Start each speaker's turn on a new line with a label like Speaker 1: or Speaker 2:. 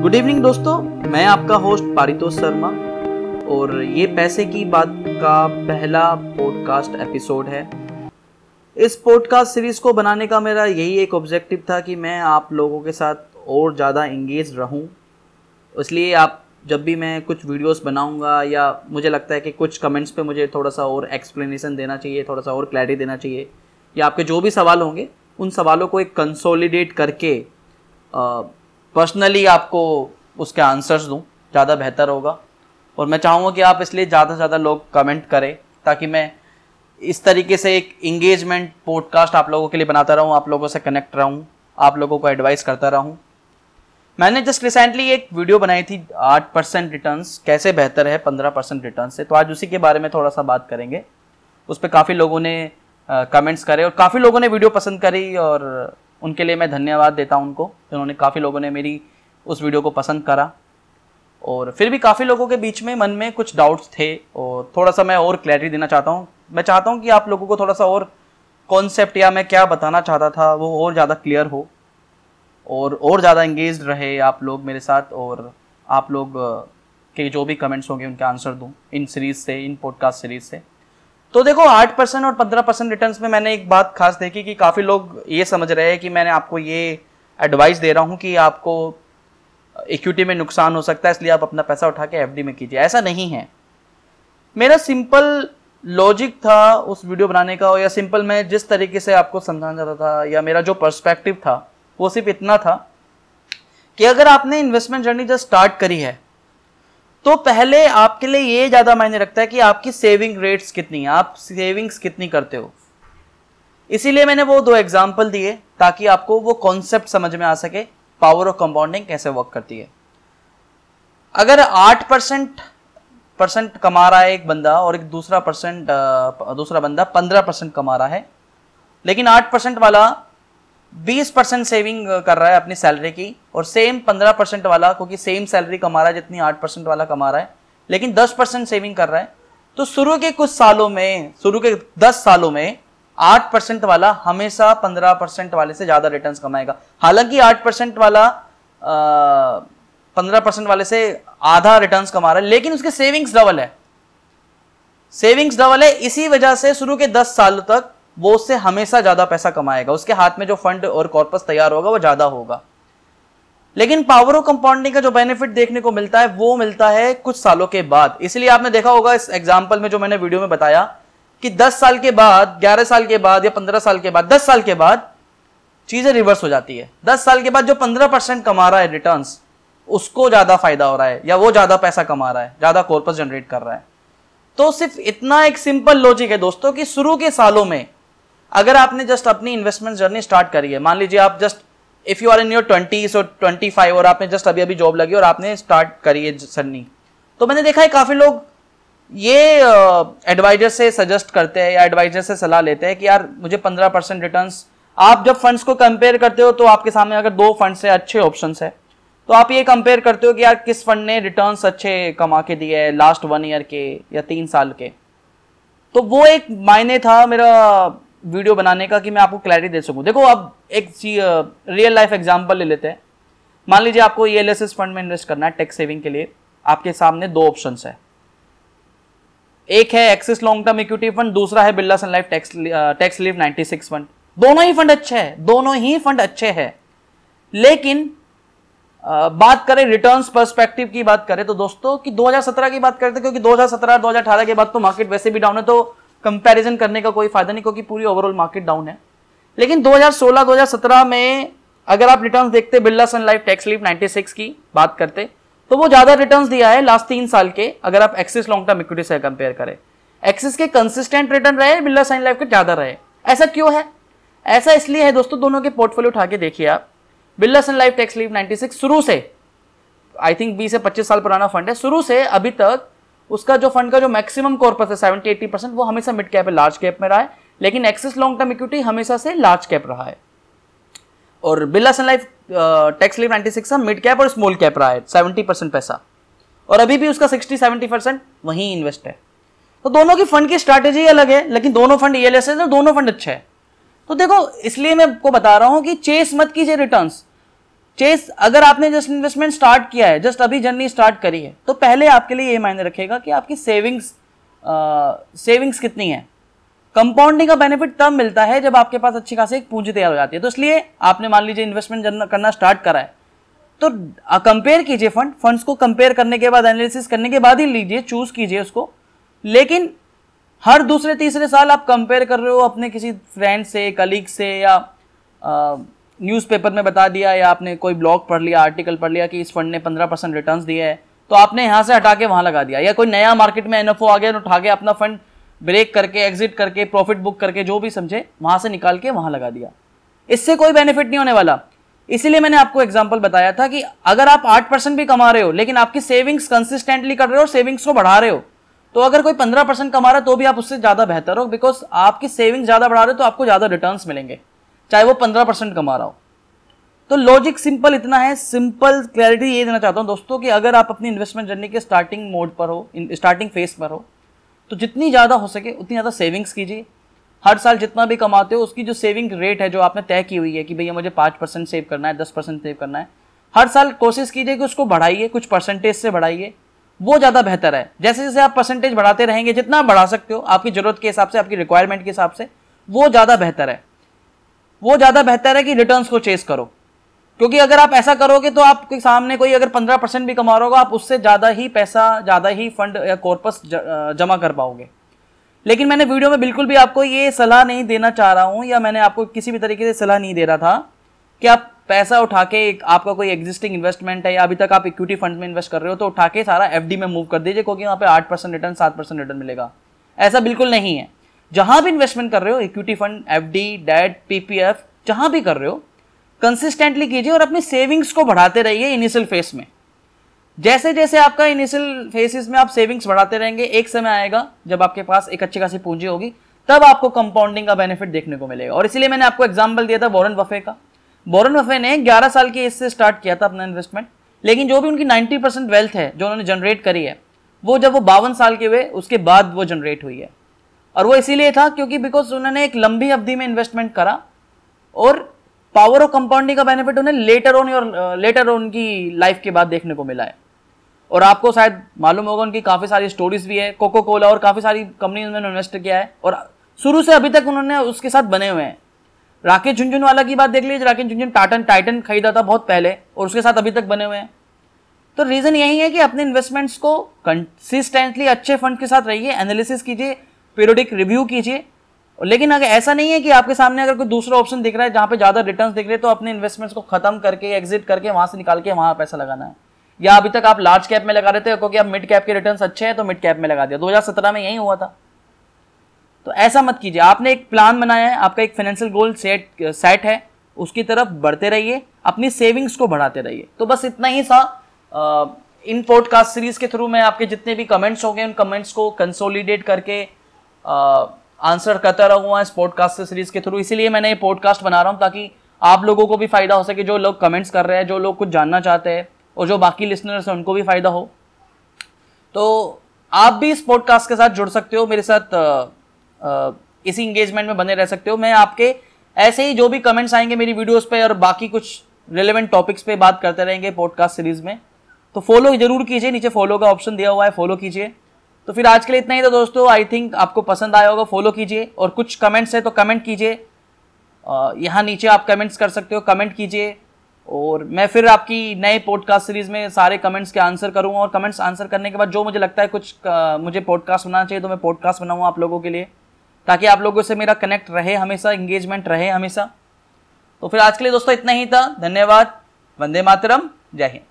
Speaker 1: Good evening दोस्तों। मैं आपका होस्ट पारितोष शर्मा और ये पैसे की बात का पहला पॉडकास्ट एपिसोड है। इस पॉडकास्ट सीरीज़ को बनाने का मेरा यही एक ऑब्जेक्टिव था कि मैं आप लोगों के साथ और ज़्यादा इंगेज रहूँ। इसलिए आप जब भी मैं कुछ वीडियोस बनाऊँगा या मुझे लगता है कि कुछ कमेंट्स पे मुझे थोड़ा सा और एक्सप्लेनेशन देना चाहिए, थोड़ा सा और क्लैरिटी देना चाहिए, या आपके जो भी सवाल होंगे, उन सवालों को एक कंसोलिडेट करके पर्सनली आपको उसके आंसर्स दूँ, ज़्यादा बेहतर होगा। और मैं चाहूँगा कि आप इसलिए ज़्यादा से ज़्यादा लोग कमेंट करें, ताकि मैं इस तरीके से एक इंगेजमेंट पॉडकास्ट आप लोगों के लिए बनाता रहूँ, आप लोगों से कनेक्ट रहूँ, आप लोगों को एडवाइस करता रहूँ। मैंने जस्ट रिसेंटली एक वीडियो बनाई थी, आठ परसेंट रिटर्न कैसे बेहतर है, पंद्रह परसेंट रिटर्न से। तो आज उसी के बारे में थोड़ा सा बात करेंगे। उस पर काफ़ी लोगों ने कमेंट्स करे और काफ़ी लोगों ने वीडियो पसंद करी और उनके लिए मैं धन्यवाद देता हूँ उनको, जिन्होंने काफ़ी लोगों ने मेरी उस वीडियो को पसंद करा। और फिर भी काफ़ी लोगों के बीच में मन में कुछ डाउट्स थे, और थोड़ा सा मैं और क्लैरिटी देना चाहता हूँ। मैं चाहता हूँ कि आप लोगों को थोड़ा सा और कॉन्सेप्ट या मैं क्या बताना चाहता था, वो और ज़्यादा क्लियर हो, और और ज़्यादा इंगेज रहे आप लोग मेरे साथ, और आप लोग के जो भी कमेंट्स होंगे उनके आंसर दूँ, इन सीरीज़ से, इन पॉडकास्ट सीरीज़ से। तो देखो, आठ परसेंट और पंद्रह परसेंट रिटर्न में मैंने एक बात खास देखी कि काफ़ी लोग ये समझ रहे हैं कि मैंने आपको ये एडवाइस दे रहा हूँ कि आपको इक्विटी में नुकसान हो सकता है, इसलिए आप अपना पैसा उठा के एफडी में कीजिए। ऐसा नहीं है। मेरा सिंपल लॉजिक था उस वीडियो बनाने का, या सिंपल मैं जिस तरीके से आपको समझाना चाहता था, या मेरा जो पर्सपेक्टिव था, वो सिर्फ़ इतना था कि अगर आपने इन्वेस्टमेंट जर्नी जस्ट स्टार्ट करी है तो पहले आपके लिए ये ज़्यादा मायने रखता है कि आपकी सेविंग रेट्स कितनी है, आप सेविंग्स कितनी करते हो। इसीलिए मैंने वो दो एग्ज़ाम्पल दिए ताकि आपको वो कॉन्सेप्ट समझ में आ सके पावर ऑफ़ कंपाउंडिंग कैसे वर्क करती है। अगर आठ परसेंट परसेंट कमा रहा है एक बंदा और एक दूसरा परसेंट दूसरा बंदा पंद्रह परसेंट कमा रहा है, लेकिन आठ परसेंट वाला बीस परसेंट सेविंग कर रहा है अपनी सैलरी की और सेम पंद्रह परसेंट वाला, क्योंकि सेम सैलरी कमा रहा है, जितनी आठ परसेंट वाला कमा रहा है, लेकिन दस परसेंट सेविंग कर रहा है। तो शुरू के कुछ सालों में, शुरू के दस सालों में, आठ परसेंट वाला हमेशा पंद्रह परसेंट वाले से ज़्यादा रिटर्न कमाएगा। हालाँकि आठ परसेंट वाला पंद्रह परसेंट वाले से आधा रिटर्न कमा रहा है, लेकिन उसके सेविंग्स डबल है। सेविंग्स डबल है, इसी वजह से शुरू के दस साल तक वो उससे हमेशा ज़्यादा पैसा कमाएगा। उसके हाथ में जो फंड और कॉर्पस तैयार होगा, वो ज़्यादा होगा। लेकिन पावर ऑफ़ कंपाउंडिंग का जो बेनिफिट देखने को मिलता है, वो मिलता है कुछ सालों के बाद। इसलिए आपने देखा होगा इस एग्ज़ाम्पल में जो मैंने वीडियो में बताया कि 10 साल के बाद 11 साल के बाद या 15 साल के बाद 10 साल के बाद चीज़ें रिवर्स हो जाती है। 10 साल के बाद जो 15 परसेंट कमा रहा है रिटर्न उसको ज़्यादा फ़ायदा हो रहा है या वो ज़्यादा पैसा कमा रहा है, ज़्यादा कॉर्पस जनरेट कर रहा है। तो सिर्फ़ इतना एक सिंपल लॉजिक है दोस्तों कि शुरू के सालों में अगर आपने जस्ट अपनी इन्वेस्टमेंट जर्नी स्टार्ट करी है मान लीजिए आप just if you are in your twenty और ट्वेंटी फाइव और आपने जस्ट अभी अभी जॉब लगी और आपने स्टार्ट करी है जर्नी तो मैंने देखा है काफ़ी लोग ये एडवाइजर uh, से सजेस्ट करते हैं या एडवाइजर से सलाह लेते हैं कि यार मुझे पंद्रह परसेंट रिटर्न आप जब फंड्स को कंपेयर करते हो तो आपके सामने अगर दो फंड्स है अच्छे ऑप्शन है तो आप ये कंपेयर करते हो कि यार किस फंड ने रिटर्न अच्छे कमा के दिए है लास्ट वन ईयर के या तीन साल के तो वो एक मायने था मेरा वीडियो बनाने का कि मैं आपको क्लैरिटी दे सकूँ। देखो अब एक रियल लाइफ एग्जांपल ले लेते हैं। मान लीजिए आपको ई एल फंड में इन्वेस्ट करना है टैक्स सेविंग के लिए। आपके सामने दो ऑप्शन है। एक है Axis long term equity fund दूसरा है Birla Sun Life tax tax relief 96 fund दोनों ही फंड अच्छे हैं। दोनों ही फंड अच्छे हैं। लेकिन आ, बात करें रिटर्न्स पर्सपेक्टिव की बात करें तो दोस्तों कि 2017 की बात करते क्योंकि 2017 2018 के बाद तो मार्केट वैसे भी डाउन है तो कंपैरिजन करने का कोई फ़ायदा नहीं, क्योंकि पूरी ओवरऑल मार्केट डाउन है। लेकिन 2016-2017 में अगर आप रिटर्न देखते, Birla Sun Life tax relief 96 की बात करते तो वो ज़्यादा रिटर्न दिया है लास्ट तीन साल के, अगर आप एक्सिस लॉन्ग टर्म इक्विटी से कंपेयर करें। एक्सिस के कंसिस्टेंट रिटर्न रहे, बिरला सन लाइफ के ज़्यादा रहे। ऐसा क्यों है? ऐसा इसलिए है, दोस्तों, दोनों के पोर्टफोलियो उठा के देखिए आप। Birla Sun Life tax relief 96 शुरू से आई थिंक 20 से 25 साल पुराना फंड है, शुरू से अभी तक उसका जो फंड का जो मैक्सिमम कॉर्पस है सेवेंटी एट्टी परसेंट वो हमेशा मिड कैप है लार्ज कैप में रहा है। लेकिन एक्सिस लॉन्ग टर्म इक्विटी हमेशा से लार्ज कैप रहा है। और Birla Sun Life tax relief ninety six mid cap और स्मॉल कैप रहा है सेवेंटी परसेंट पैसा। और अभी भी उसका सिक्सटी सेवेंटी परसेंट वहीं इन्वेस्ट है। तो दोनों की फंड की स्ट्रैटेजी अलग है, लेकिन दोनों फंड ई एल एस दोनों फंड अच्छे हैं। तो देखो, इसलिए मैं आपको बता रहा हूँ कि चेस मत कीजिए रिटर्न्स चेस अगर आपने जस्ट इन्वेस्टमेंट स्टार्ट किया है जस्ट अभी जर्नी स्टार्ट करी है तो पहले आपके लिए ये मायने रखेगा कि आपकी सेविंग्स सेविंग्स कितनी है। कंपाउंडिंग का बेनिफिट तब मिलता है जब आपके पास अच्छी खासी एक पूंजी तैयार हो जाती है। तो इसलिए आपने मान लीजिए इन्वेस्टमेंट करना स्टार्ट करा है। तो कंपेयर कीजिए फंड फंड्स को कंपेयर करने के बाद एनालिसिस करने के बाद ही लीजिए चूज़ कीजिए उसको। लेकिन, हर दूसरे तीसरे साल आप कंपेयर कर रहे हो अपने किसी फ्रेंड से कलीग से या न्यूज़पेपर में बता दिया या आपने कोई ब्लॉग पढ़ लिया आर्टिकल पढ़ लिया कि इस फंड ने पंद्रह परसेंट रिटर्न दिए है तो आपने यहाँ से हटा के वहाँ लगा दिया। या कोई नया मार्केट में एनएफओ आ गया तो उठा के अपना फंड ब्रेक करके एग्जिट करके प्रॉफिट बुक करके, जो भी समझे, वहाँ से निकाल के वहाँ लगा दिया। इससे कोई बेनिफिट नहीं होने वाला। इसीलिए मैंने आपको एग्ज़ाम्पल बताया था कि अगर आप आठ परसेंट भी कमा रहे हो, लेकिन आपकी सेविंग्स कंसिस्टेंटली कर रहे हो और सेविंग्स को बढ़ा रहे हो तो अगर कोई पंद्रह परसेंट कमा रहा है तो भी आप उससे ज़्यादा बेहतर हो बिकॉज़ आपकी सेविंग्स ज़्यादा बढ़ा रहे हो तो आपको ज़्यादा रिटर्न मिलेंगे। चाहे वो पंद्रह परसेंट कमा रहा हो। तो लॉजिक सिंपल इतना है सिंपल क्लैरिटी ये देना चाहता हूँ दोस्तों कि अगर आप अपनी इन्वेस्टमेंट जर्नी के स्टार्टिंग मोड पर हो स्टार्टिंग फ़ेज़ पर हो तो जितनी ज़्यादा हो सके उतनी ज़्यादा सेविंग्स कीजिए। हर साल जितना भी कमाते हो, उसकी जो सेविंग रेट है, जो आपने तय की हुई है कि भैया मुझे पाँच परसेंट सेव करना है, दस परसेंट सेव करना है, हर साल कोशिश कीजिए कि उसको बढ़ाइए, कुछ परसेंटेज से बढ़ाइए। वो ज़्यादा बेहतर है। जैसे जैसे आप परसेंटेज बढ़ाते रहेंगे, जितना बढ़ा सकते हो, आपकी ज़रूरत के हिसाब से, आपकी रिक्वायरमेंट के हिसाब से, वो ज़्यादा बेहतर है। वो ज़्यादा बेहतर है कि रिटर्न्स को चेस करो। क्योंकि अगर आप ऐसा करोगे तो आपके सामने कोई अगर पंद्रह परसेंट भी कमा रहा आप उससे ज़्यादा ही पैसा, ज़्यादा ही फंड या कॉर्पस जमा कर पाओगे। लेकिन मैंने वीडियो में बिल्कुल भी आपको ये सलाह नहीं देना चाह रहा हूँ, या मैंने आपको किसी भी तरीके से सलाह नहीं दे रहा था कि आप पैसा उठा के आपका कोई एग्जिस्टिंग इन्वेस्टमेंट है, या अभी तक आप इक्विटी फंड में इन्वेस्ट कर रहे हो तो उठा के सारा एफडी में मूव कर दीजिए, क्योंकि वहाँ पे आठ परसेंट रिटर्न सात परसेंट रिटर्न मिलेगा। ऐसा बिल्कुल नहीं है। जहाँ भी इन्वेस्टमेंट कर रहे हो equity fund F D debt PPF जहाँ भी कर रहे हो कंसिस्टेंटली कीजिए और अपनी सेविंग्स को बढ़ाते रहिए इनिशियल फेस में। जैसे जैसे आपका इनिशियल फेसिस में आप सेविंग्स बढ़ाते रहेंगे, एक समय आएगा जब आपके पास एक अच्छी खासी पूंजी होगी, तब आपको कंपाउंडिंग का बेनिफिट देखने को मिलेगा। और इसीलिए मैंने आपको एग्ज़ाम्पल दिया था बोरन वफे का। बोरन वफे ने 11 साल की एज से स्टार्ट किया था अपना इन्वेस्टमेंट लेकिन जो भी उनकी 90 परसेंट वेल्थ है, जो उन्होंने जनरेट करी है, वो जब वो बावन साल के हुए, उसके बाद वो जनरेट हुई है। और वो इसीलिए था क्योंकि बिकॉज़ उन्होंने एक लंबी अवधि में इन्वेस्टमेंट करा और पावर ऑफ़ कंपाउंडिंग का बेनिफिट उन्हें लेटर ऑन और लेटर ऑन की लाइफ के बाद देखने को मिला है। और आपको शायद मालूम होगा उनकी काफ़ी सारी स्टोरीज भी है कोको कोला और काफ़ी सारी कंपनी उन्होंने इन्वेस्ट किया है और शुरू से अभी तक उन्होंने उसके साथ बने हुए हैं। राकेश झुंझुनवाला की बात देख लीजिए, राकेश झुंझुन टाटन टाइटन खरीदा था बहुत पहले और उसके साथ अभी तक बने हुए हैं। तो रीज़न यही है कि अपने इन्वेस्टमेंट्स को कंसिस्टेंटली अच्छे फंड के साथ रहिए एनालिसिस कीजिए पीरियोडिक रिव्यू कीजिए। लेकिन अगर ऐसा नहीं है कि आपके सामने अगर कोई दूसरा ऑप्शन दिख रहा है, जहाँ पे ज़्यादा रिटर्न दिख रहे हैं तो अपने इन्वेस्टमेंट्स को खत्म करके एग्जिट करके, वहाँ से निकाल के वहाँ पैसा लगाना है। या अभी तक आप लार्ज कैप में लगा रहे थे, क्योंकि अब मिड कैप के रिटर्न अच्छे हैं तो मिड कैप में लगा दिया। 2017 में यही हुआ था। तो ऐसा मत कीजिए। आपने एक प्लान बनाया है, आपका एक फाइनेंशियल गोल सेट सेट है, उसकी तरफ़ बढ़ते रहिए, अपनी सेविंग्स को बढ़ाते रहिए। तो बस इतना ही सा इन पॉडकास्ट सीरीज़ के थ्रू मैं आपके जितने भी कमेंट्स होंगे उन कमेंट्स को कंसोलिडेट करके आंसर करता रहूँगा इस पॉडकास्ट सीरीज़ के थ्रू इसीलिए मैंने ये पॉडकास्ट बना रहा हूँ ताकि आप लोगों को भी फ़ायदा हो सके जो लोग कमेंट्स कर रहे हैं जो लोग कुछ जानना चाहते हैं और जो बाकी लिसनर्स हैं उनको भी फ़ायदा हो। तो आप भी इस पॉडकास्ट के साथ जुड़ सकते हो मेरे साथ आ, आ, इसी इंगेजमेंट में बने रह सकते हो। मैं आपके ऐसे ही जो भी कमेंट्स आएँगे मेरी वीडियोस पे और बाकी कुछ रिलेवेंट टॉपिक्स पे बात करते रहेंगे पॉडकास्ट सीरीज़ में। तो फॉलो ज़रूर कीजिए नीचे फॉलो का ऑप्शन दिया हुआ है फॉलो कीजिए। तो फिर आज के लिए इतना ही था दोस्तों आई थिंक आपको पसंद आया होगा फॉलो कीजिए और कुछ कमेंट्स है तो कमेंट कीजिए। यहाँ नीचे आप कमेंट्स कर सकते हो कमेंट कीजिए। और मैं फिर आपकी नए पॉडकास्ट सीरीज़ में सारे कमेंट्स के आंसर करूँगा और कमेंट्स आंसर करने के बाद जो मुझे लगता है कुछ मुझे पॉडकास्ट बनाना चाहिए तो मैं पॉडकास्ट बनाऊँगा आप लोगों के लिए, ताकि आप लोगों से मेरा कनेक्ट रहे हमेशा इंगेजमेंट रहे हमेशा। तो फिर आज के लिए दोस्तों इतना ही था, धन्यवाद, वंदे मातरम, जय हिंद।